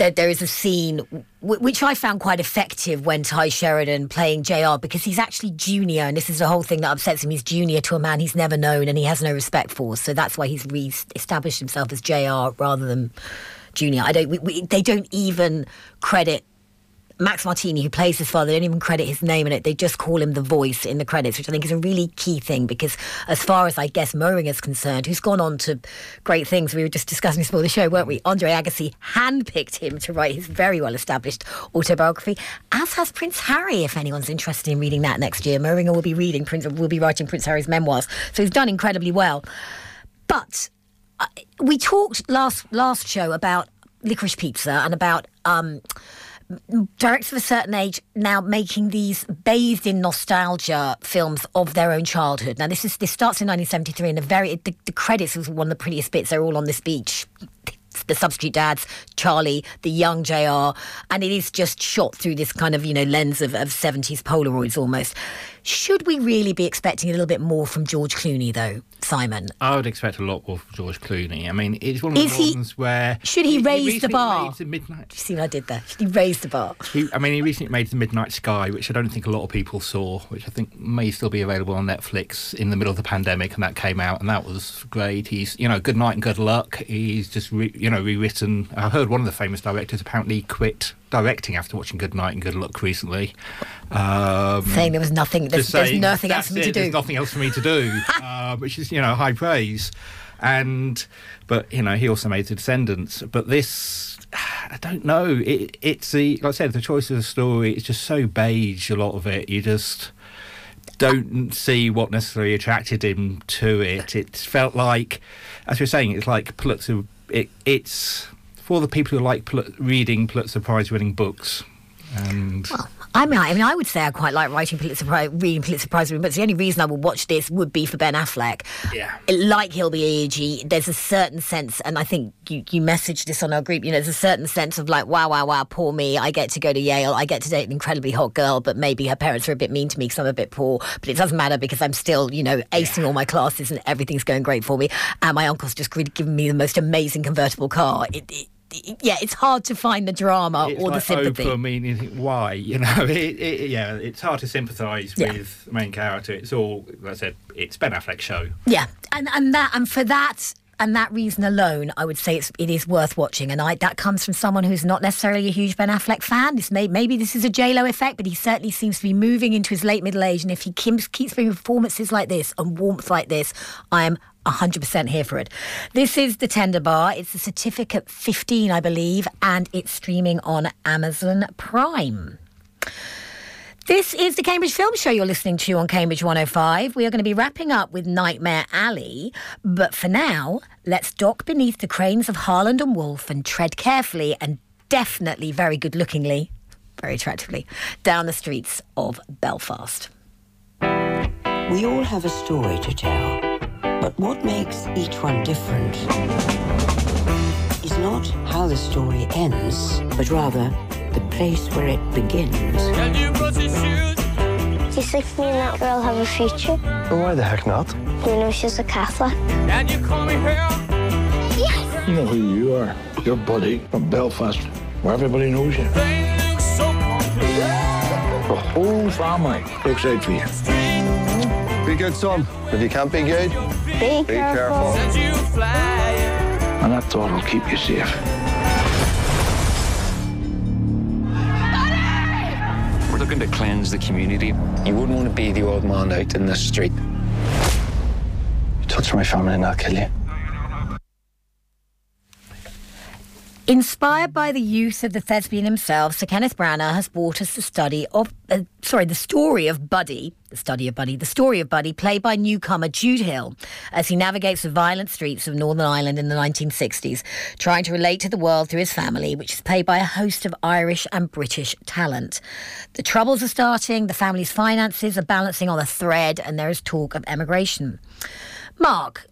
there, is a scene w- which I found quite effective when Tye Sheridan playing JR because he's actually junior, and this is the whole thing that upsets him. He's junior to a man he's never known and he has no respect for. So that's why he's re established himself as JR rather than junior. I don't. We, we, they don't even credit Max Martini, who plays his father, they don't even credit his name in it. They just call him the voice in the credits, which I think is a really key thing because, as far as I guess Moering is concerned, who's gone on to great things, we were just discussing this before the show, weren't we? Andre Agassi handpicked him to write his very well established autobiography, as has Prince Harry, if anyone's interested in reading that next year. Moehringer will be reading Prince, will be writing Prince Harry's memoirs. So he's done incredibly well. But uh, we talked last last show about licorice pizza and about. Um, directors of a certain age now making these bathed in nostalgia films of their own childhood. Now this is this starts in 1973, and the very the, the credits was one of the prettiest bits. They're all on this beach the substitute dads, Charlie, the young JR, and it is just shot through this kind of, you know, lens of, of 70s Polaroids almost. Should we really be expecting a little bit more from George Clooney, though, Simon? I would expect a lot more from George Clooney. I mean, it's one of is the ones where. Should he, he raise he the bar? The midnight. you see what I did there? Should he raise the bar? He, I mean, he recently made The Midnight Sky, which I don't think a lot of people saw, which I think may still be available on Netflix in the middle of the pandemic, and that came out, and that was great. He's, you know, good night and good luck. He's just, re, you know, rewritten. I heard one of the famous directors apparently quit directing after watching Good Night and Good Luck recently. Um, saying there was nothing, there's, there's nothing else for me it, to do. There's nothing else for me to do, uh, which is, you know, high praise. And, but, you know, he also made The Descendants. But this, I don't know. It, it's the, like I said, the choice of the story, it's just so beige, a lot of it. You just don't see what necessarily attracted him to it. It felt like, as you're saying, it's like Pulitzer, it, it's for the people who like Pul- reading Pulitzer Prize winning books. And well, I mean, I mean, I would say I quite like writing Pulitzer Prize, reading Pulitzer Prize winning books. The only reason I would watch this would be for Ben Affleck. Yeah. Like he'll be AG, there's a certain sense, and I think you, you messaged this on our group, you know, there's a certain sense of like, wow, wow, wow, poor me. I get to go to Yale. I get to date an incredibly hot girl, but maybe her parents are a bit mean to me because I'm a bit poor. But it doesn't matter because I'm still, you know, acing yeah. all my classes and everything's going great for me. And my uncle's just given me the most amazing convertible car. It, it, yeah, it's hard to find the drama it's or like the sympathy. Oprah, meaning why? You know, it, it, yeah, it's hard to sympathise yeah. with the main character. It's all, like I said, it's Ben Affleck's show. Yeah, and and that and for that and that reason alone, I would say it's it is worth watching. And I that comes from someone who's not necessarily a huge Ben Affleck fan. This may, maybe this is a J Lo effect, but he certainly seems to be moving into his late middle age. And if he keeps keeps bringing performances like this and warmth like this, I am 100% here for it. This is The Tender Bar. It's a certificate 15, I believe, and it's streaming on Amazon Prime. This is the Cambridge Film Show you're listening to on Cambridge 105. We are going to be wrapping up with Nightmare Alley, but for now, let's dock beneath the cranes of Harland and Wolff and tread carefully and definitely very good lookingly, very attractively, down the streets of Belfast. We all have a story to tell. But what makes each one different is not how the story ends, but rather the place where it begins. Do you think me and that girl have a future? Well, why the heck not? You know she's a Catholic. Can you call me here? Yes! You know who you are. Your buddy from Belfast, where everybody knows you. The whole family looks out for you. Be good, son. If you can't be good, be, be careful. careful. And that thought will keep you safe. We're looking to cleanse the community. You wouldn't want to be the old man out in the street. You touch my family and I'll kill you. Inspired by the youth of the thespian himself, Sir Kenneth Branagh has brought us the study of, uh, sorry, the story of Buddy, the study of Buddy, the story of Buddy, played by newcomer Jude Hill, as he navigates the violent streets of Northern Ireland in the 1960s, trying to relate to the world through his family, which is played by a host of Irish and British talent. The troubles are starting, the family's finances are balancing on a thread, and there is talk of emigration. Mark,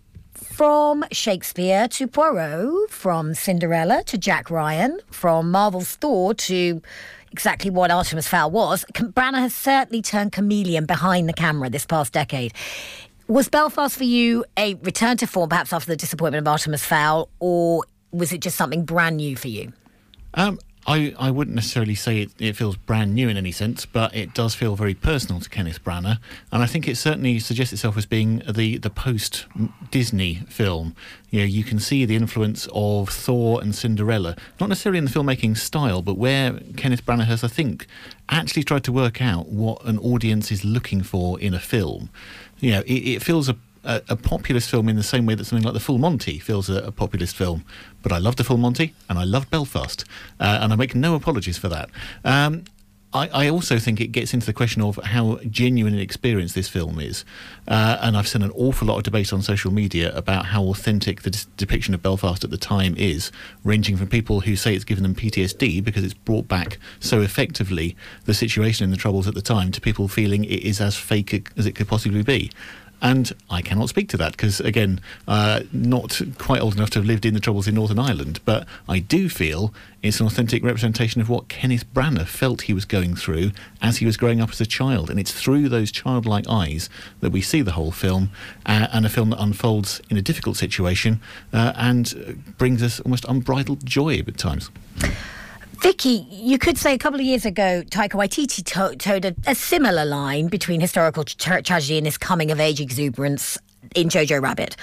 from Shakespeare to Poirot, from Cinderella to Jack Ryan, from Marvel's Thor to exactly what Artemis Fowl was, Branagh has certainly turned chameleon behind the camera this past decade. Was Belfast for you a return to form, perhaps after the disappointment of Artemis Fowl, or was it just something brand new for you? Um, I, I wouldn't necessarily say it, it feels brand new in any sense, but it does feel very personal to Kenneth Branagh, and I think it certainly suggests itself as being the the post Disney film. You know, you can see the influence of Thor and Cinderella, not necessarily in the filmmaking style, but where Kenneth Branagh has, I think, actually tried to work out what an audience is looking for in a film. You know, it, it feels a a, a, populist film in the same way that something like The Full Monty feels a, a populist film. But I loved The Full Monty and I loved Belfast, uh, and I make no apologies for that. Um, I, I, also think it gets into the question of how genuine and experienced this film is. Uh, and I've seen an awful lot of debate on social media about how authentic the depiction of Belfast at the time is, ranging from people who say it's given them PTSD because it's brought back so effectively the situation and the troubles at the time to people feeling it is as fake as it could possibly be. And I cannot speak to that because, again, uh, not quite old enough to have lived in the Troubles in Northern Ireland. But I do feel it's an authentic representation of what Kenneth Branagh felt he was going through as he was growing up as a child. And it's through those childlike eyes that we see the whole film, uh, and a film that unfolds in a difficult situation uh, and brings us almost unbridled joy at times. Vicky, you could say a couple of years ago, Taika Waititi to- toed a, a, similar line between historical tra- tragedy and his coming of age exuberance in Jojo Rabbit.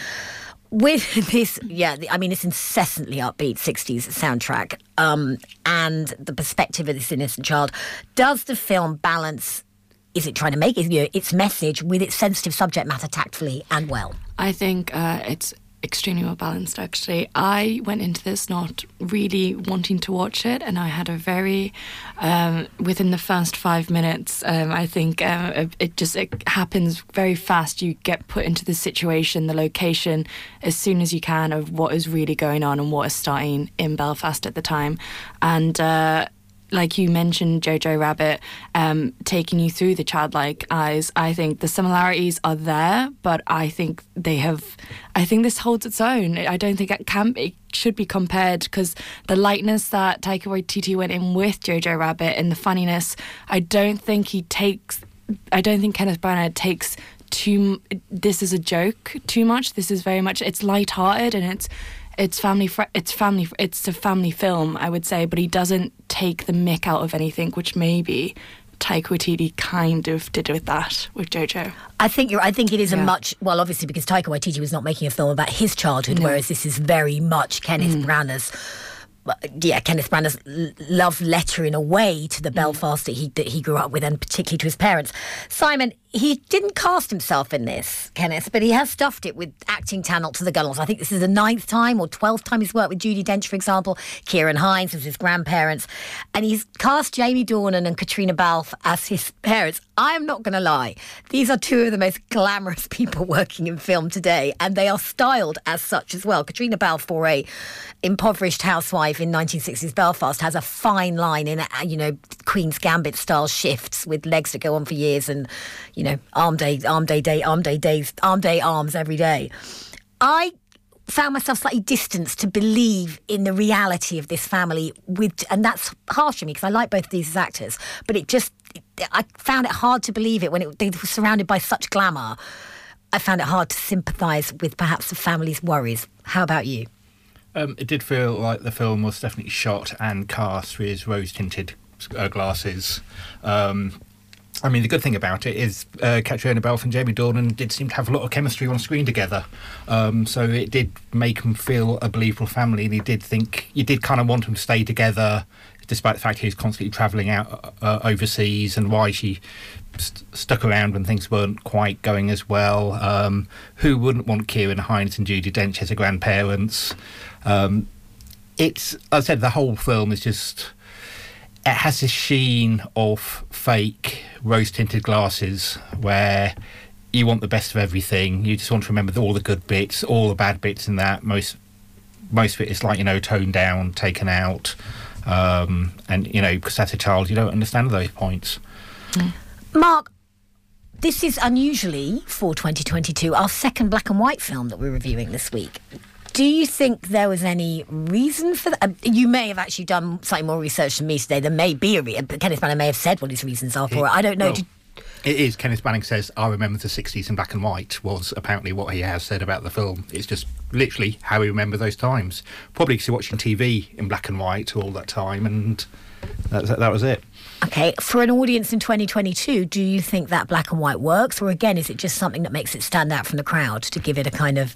With this, yeah, I mean, this incessantly upbeat 60s soundtrack um, and the perspective of this innocent child, does the film balance is it trying to make you know, its message with its sensitive subject matter tactfully and well? I think uh, it's extremely well balanced actually. I went into this not really wanting to watch it and i had a very um, within the first five minutes um, i think um, it just it happens very fast. You get put into the situation the location as soon as you can of what is really going on and what is starting in belfast at the time. And uh, like you mentioned, Jojo Rabbit, um, taking you through the childlike eyes, I think the similarities are there, but I think they have. I think this holds its own. I don't think it can. It should be compared because the lightness that Taika Waititi went in with Jojo Rabbit and the funniness, I don't think he takes. I don't think Kenneth Branagh takes too. This is a joke too much. This is very much. It's light-hearted and it's it's family fr- it's family it's a family film I would say but he doesn't take the mick out of anything which maybe Taika Waititi kind of did with that with Jojo. I think you're. I think it is yeah. a much well, obviously because Taika Waititi was not making a film about his childhood, no. whereas this is very much Kenneth mm. Branagh's yeah, Kenneth Branagh's love letter in a way to the mm. Belfast that he that he grew up with, and particularly to his parents. Simon, he didn't cast himself in this, Kenneth, but he has stuffed it with acting talent to the gunnels. I think this is the ninth time or twelfth time he's worked with Judi Dench, for example, Ciarán Hinds as his grandparents, and he's cast Jamie Dornan and Caitríona Balfe as his parents. I am not going to lie; these are two of the most glamorous people working in film today, and they are styled as such as well. Caitríona Balfe for a impoverished housewife in 1960s Belfast has a fine line in, you know, Queen's Gambit style shifts with legs that go on for years and, you know, arm day, arm day, day, arm day, days, arm day, arms every day. I found myself slightly distanced to believe in the reality of this family with and that's harsh on me because I like both of these as actors but it just I found it hard to believe it when it, they were surrounded by such glamour I found it hard to sympathise with perhaps the family's worries how about you um, it did feel like the film was definitely shot and cast with rose tinted uh, glasses. Um, I mean, the good thing about it is uh, Balfe and Jamie Dornan did seem to have a lot of chemistry on screen together. Um, so it did make them feel a believable family, and you did think you did kind of want them to stay together. despite the fact he was constantly travelling out uh, overseas, and why she st- stuck around when things weren't quite going as well. Um, who wouldn't want Ciarán Hinds and Judi Dench as her grandparents? Um, it's, I said, the whole film is just. It has this sheen of fake rose tinted glasses where you want the best of everything. You just want to remember all the good bits, all the bad bits in that. Most most of it is like you know toned down, taken out, um, and you know because as a child you don't understand those points. Mark, this is unusually for 2022 our second black and white film that we're reviewing this week. Do you think there was any reason for that? Um, You may have actually done slightly more research than me today. There may be a reason. Kenneth Branagh may have said what his reasons are for it. I don't know. Well, Did- It is. Kenneth Branagh says, "I remember the '60s in black and white." Was apparently what he has said about the film. It's just literally how he remember those times. Probably because you're watching TV in black and white all that time, and that, that was it. Okay, for an audience in 2022, do you think that black and white works, or again, is it just something that makes it stand out from the crowd to give it a kind of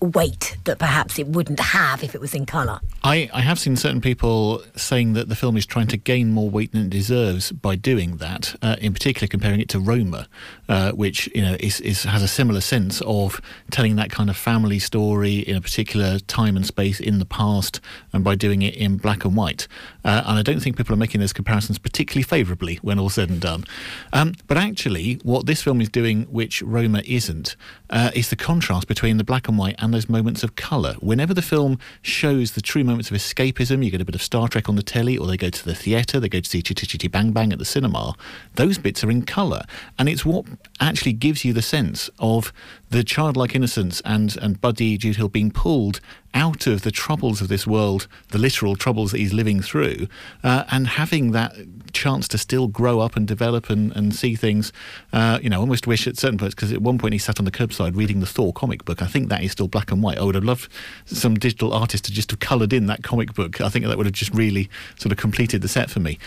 weight that perhaps it wouldn't have if it was in colour? I, I have seen certain people saying that the film is trying to gain more weight than it deserves by doing that. Uh, in particular, comparing it to Roma, uh, which you know is, is has a similar sense of telling that kind of family story in a particular time and space in the past, and by doing it in black and white. Uh, and I don't think people are making those comparisons particularly favourably when all said and done. Um, but actually, what this film is doing, which Roma isn't, uh, is the contrast between the black and white and those moments of colour. Whenever the film shows the true moments of escapism, you get a bit of Star Trek on the telly, or they go to the theatre, they go to see Chitty Chitty Bang Bang at the cinema. Those bits are in colour, and it's what actually gives you the sense of the childlike innocence and and Buddy Jude Hill being pulled out of the troubles of this world, the literal troubles that he's living through, uh, and having that chance to still grow up and develop and, and see things. Uh, you know, almost wish at certain points because at one point he sat on the curbside reading the Thor comic book. I think that is still black and white. I would have loved some digital artist to just have coloured in that comic book. I think that would have just really sort of completed the set for me.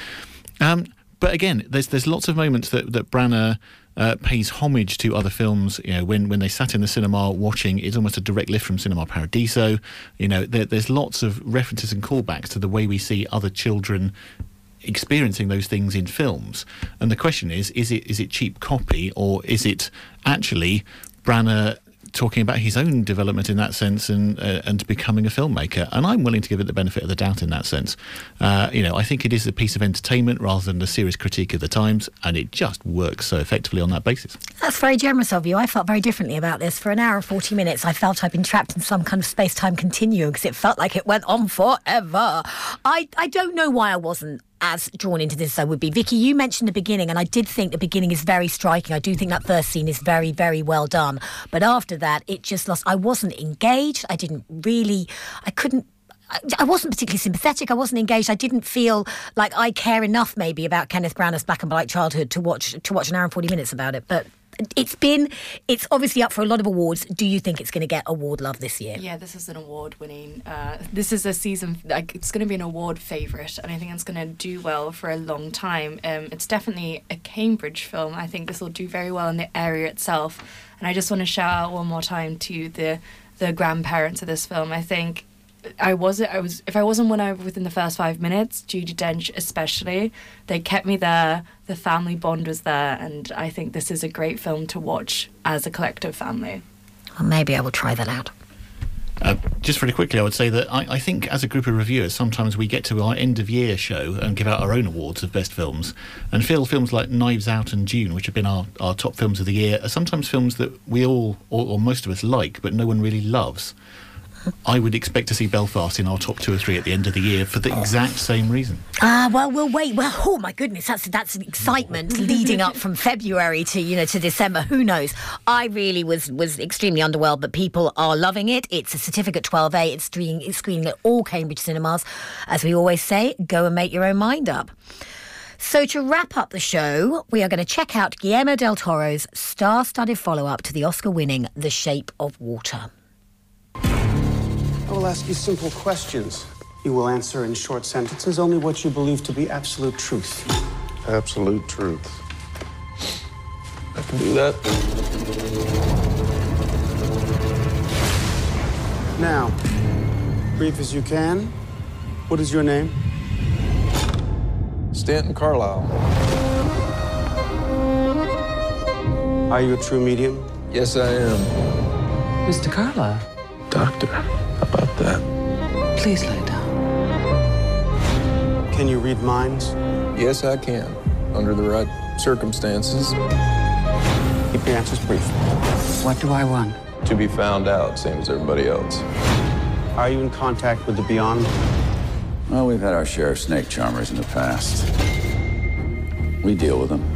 Um, but again, there's there's lots of moments that that Branagh uh, pays homage to other films. You know, when when they sat in the cinema watching, it's almost a direct lift from Cinema Paradiso. You know, there, there's lots of references and callbacks to the way we see other children experiencing those things in films. And the question is: is it is it cheap copy or is it actually Branagh? Talking about his own development in that sense and uh, and becoming a filmmaker, and I'm willing to give it the benefit of the doubt in that sense. Uh, you know, I think it is a piece of entertainment rather than a serious critique of the times, and it just works so effectively on that basis. That's very generous of you. I felt very differently about this. For an hour and 40 minutes, I felt I'd been trapped in some kind of space time continuum because it felt like it went on forever. I, I don't know why I wasn't as drawn into this as I would be. Vicky, you mentioned the beginning, and I did think the beginning is very striking. I do think that first scene is very, very well done. But after that, it just lost. I wasn't engaged. I didn't really. I couldn't. I- wasn't particularly sympathetic. I wasn't engaged. I didn't feel like I care enough, maybe, about Kenneth Branagh's black and white childhood to watch to watch an hour and forty minutes about it. But it's been, it's obviously up for a lot of awards. Do you think it's going to get award love this year? Yeah, this is an award winning. Uh, this is a season, like, it's going to be an award favourite, and I think it's going to do well for a long time. Um, it's definitely a Cambridge film. I think this will do very well in the area itself. And I just want to shout out one more time to the the grandparents of this film. I think I wasn't. I was. If I wasn't won over within the first five minutes, Judi Dench especially, they kept me there. The family bond was there, and I think this is a great film to watch as a collective family. Well, maybe I will try that out. Uh, just very quickly, I would say that I, I think as a group of reviewers, sometimes we get to our end of year show and give out our own awards of best films, and feel films like Knives Out and Dune, which have been our, our top films of the year, are sometimes films that we all, or, or most of us, like, but no one really loves. I would expect to see Belfast in our top two or three at the end of the year for the exact same reason. Ah, well, we'll wait. Well, oh my goodness, that's that's an excitement leading up from February to you know to December. Who knows? I really was was extremely underwhelmed, but people are loving it. It's a certificate 12A. It's screening it's screening at all Cambridge cinemas. As we always say, go and make your own mind up. So, to wrap up the show, we are going to check out Guillermo del Toro's star studded follow up to the Oscar winning The Shape of Water. I will ask you simple questions. You will answer in short sentences only what you believe to be absolute truth. Absolute truth. I can do that. Now, brief as you can, what is your name? Stanton Carlisle. Are you a true medium? Yes, I am. Mr. Carlisle, Doctor, how about that? please lie down. Can you read minds? Yes, I can. Under the right circumstances. Keep your answers brief. What do I want? To be found out, same as everybody else. Are you in contact with the beyond? Well, we've had our share of snake charmers in the past. We deal with them.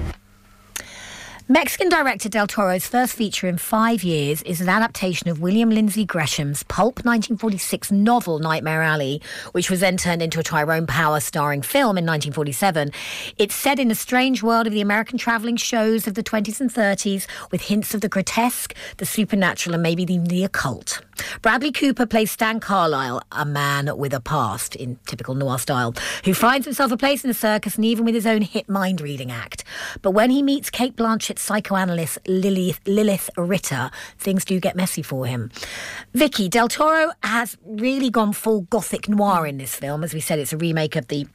Mexican director Del Toro's first feature in five years is an adaptation of William Lindsay Gresham's pulp 1946 novel Nightmare Alley, which was then turned into a Tyrone Power starring film in 1947. It's set in a strange world of the American travelling shows of the 20s and 30s, with hints of the grotesque, the supernatural, and maybe even the occult. Bradley Cooper plays Stan Carlisle, a man with a past in typical noir style, who finds himself a place in the circus and even with his own hit mind reading act. But when he meets Cate Psychoanalyst Lilith, Lilith Ritter, things do get messy for him. Vicky, Del Toro has really gone full gothic noir in this film. As we said, it's a remake of the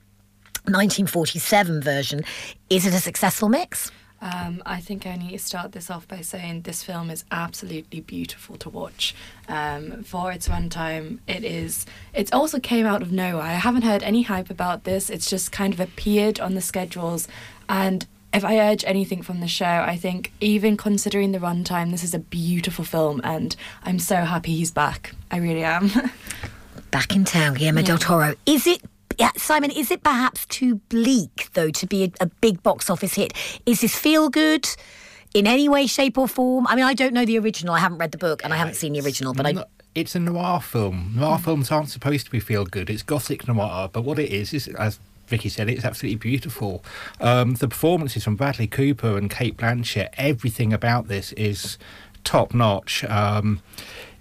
1947 version. Is it a successful mix? Um, I think I need to start this off by saying this film is absolutely beautiful to watch. Um, for its runtime, it is. It also came out of nowhere. I haven't heard any hype about this. It's just kind of appeared on the schedules, and if I urge anything from the show, I think even considering the runtime, this is a beautiful film, and I'm so happy he's back. I really am. Back in town, Guillermo del Toro. Is it yeah, Simon, is it perhaps too bleak, though, to be a, a big box office hit? Is this feel good in any way, shape, or form? I mean, I don't know the original. I haven't read the book and I haven't seen the original, but I. It's a noir film. Noir mm. films aren't supposed to be feel good. It's gothic noir, but what it is is, as Vicky said, it's absolutely beautiful. Um, the performances from Bradley Cooper and Cate Blanchett, everything about this is top notch. Um,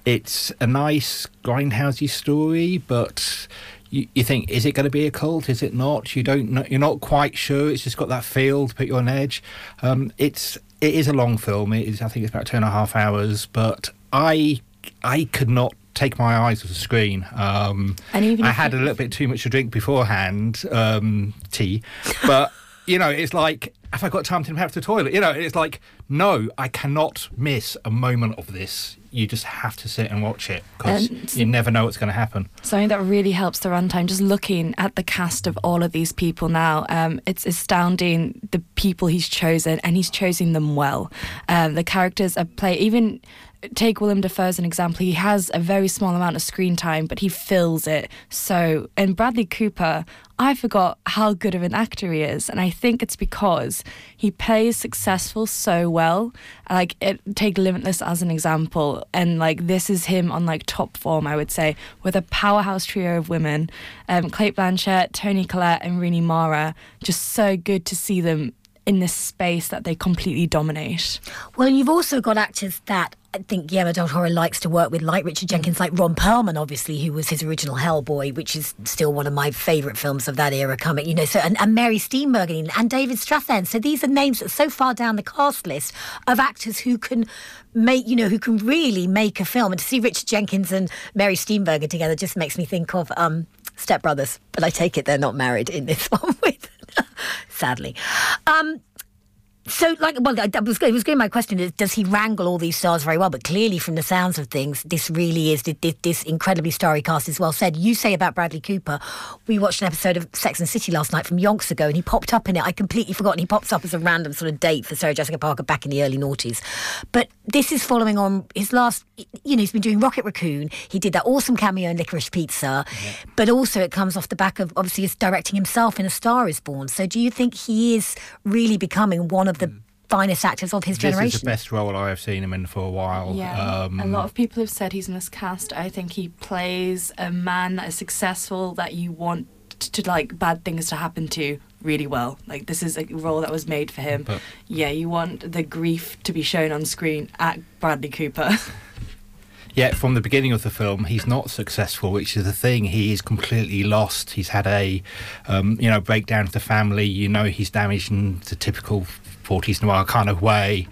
it's a nice grindhousey story, but you, you think, is it going to be a cult? Is it not? You don't know. You're not quite sure. It's just got that feel to put you on edge. Um, it's it is a long film. It is. I think it's about two and a half hours. But I I could not take my eyes off the screen. Um, And even I had you- a little bit too much to drink beforehand, um, tea, but you know, it's like have I got time to have to the toilet? You know, it's like no, I cannot miss a moment of this. You just have to sit and watch it because you never know what's going to happen. Something that really helps the runtime, just looking at the cast of all of these people now, um, it's astounding the people he's chosen, and he's chosen them well. Um, the characters are play even. Take Willem Dafoe as an example. He has a very small amount of screen time, but he fills it. So, and Bradley Cooper, I forgot how good of an actor he is, and I think it's because he plays successful so well. Like, it, take Limitless as an example, and like this is him on like top form, I would say, with a powerhouse trio of women, um, Cate Blanchett, Toni Collette, and Rooney Mara. Just so good to see them in this space that they completely dominate. Well, you've also got actors that I think Guillermo del Toro likes to work with, like Richard Jenkins, like Ron Perlman, obviously, who was his original Hellboy, which is still one of my favourite films of that era coming, you know, so, and, and Mary Steenburgen and David Strathairn. So these are names that are so far down the cast list of actors who can make, you know, who can really make a film. And to see Richard Jenkins and Mary Steenburgen together just makes me think of um, Step Brothers. But I take it they're not married in this one with, sadly. Um, so, like, well, was, it was going. My question is, does he wrangle all these stars very well? But clearly, from the sounds of things, this really is this, this incredibly starry cast is well said. You say about Bradley Cooper, we watched an episode of Sex and the City last night from yonks ago, and he popped up in it. I completely forgotten. He pops up as a random sort of date for Sarah Jessica Parker back in the early noughties. But this is following on his last. You know, he's been doing Rocket Raccoon. He did that awesome cameo in Licorice Pizza, but also it comes off the back of obviously he's directing himself in A Star Is Born. So, do you think he is really becoming one of the finest actors of his This generation? is the best role I have seen him in for a while. Yeah, Um, a lot of people have said he's miscast. I think he plays a man that is successful that you want to like bad things to happen to really well. Like this is a role that was made for him. But- yeah, you want the grief to be shown on screen at Bradley Cooper. Yet from the beginning of the film, he's not successful, which is the thing. He is completely lost. He's had a, um, you know, breakdown of the family. You know, he's damaged in the typical 40s noir kind of way,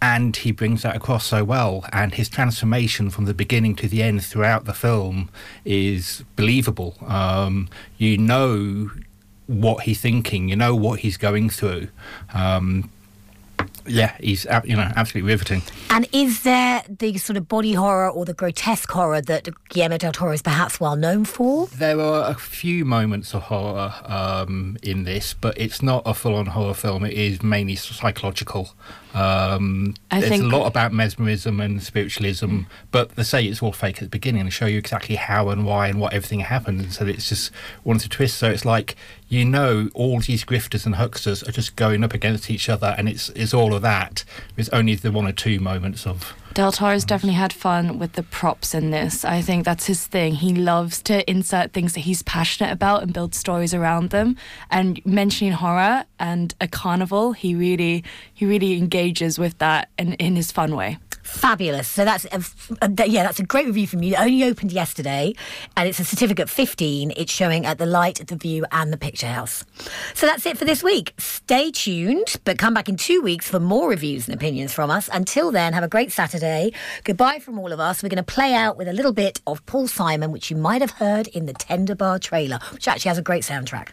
and he brings that across so well. And his transformation from the beginning to the end throughout the film is believable. Um, you know what he's thinking. You know what he's going through. Um, yeah, he's you know absolutely riveting. And is there the sort of body horror or the grotesque horror that Guillermo del Toro is perhaps well known for? There are a few moments of horror um, in this, but it's not a full-on horror film. It is mainly psychological. Um, there's think- a lot about mesmerism and spiritualism, but they say it's all fake at the beginning and show you exactly how and why and what everything happened. And so it's just one of the twists. So it's like you know all these grifters and hucksters are just going up against each other, and it's it's all of that. There's only the one or two moments of Del Toro's definitely had fun with the props in this. I think that's his thing. He loves to insert things that he's passionate about and build stories around them. And mentioning horror and a carnival, he really he really engages with that in, in his fun way. Fabulous. So that's a, a- yeah, that's a great review from you. It only opened yesterday, and it's a certificate 15. It's showing at the Light, the View, and the Picture House. So that's it for this week. Stay tuned, but come back in two weeks for more reviews and opinions from us. Until then, have a great Saturday. Goodbye from all of us. We're going to play out with a little bit of Paul Simon, which you might have heard in the Tender Bar trailer, which actually has a great soundtrack.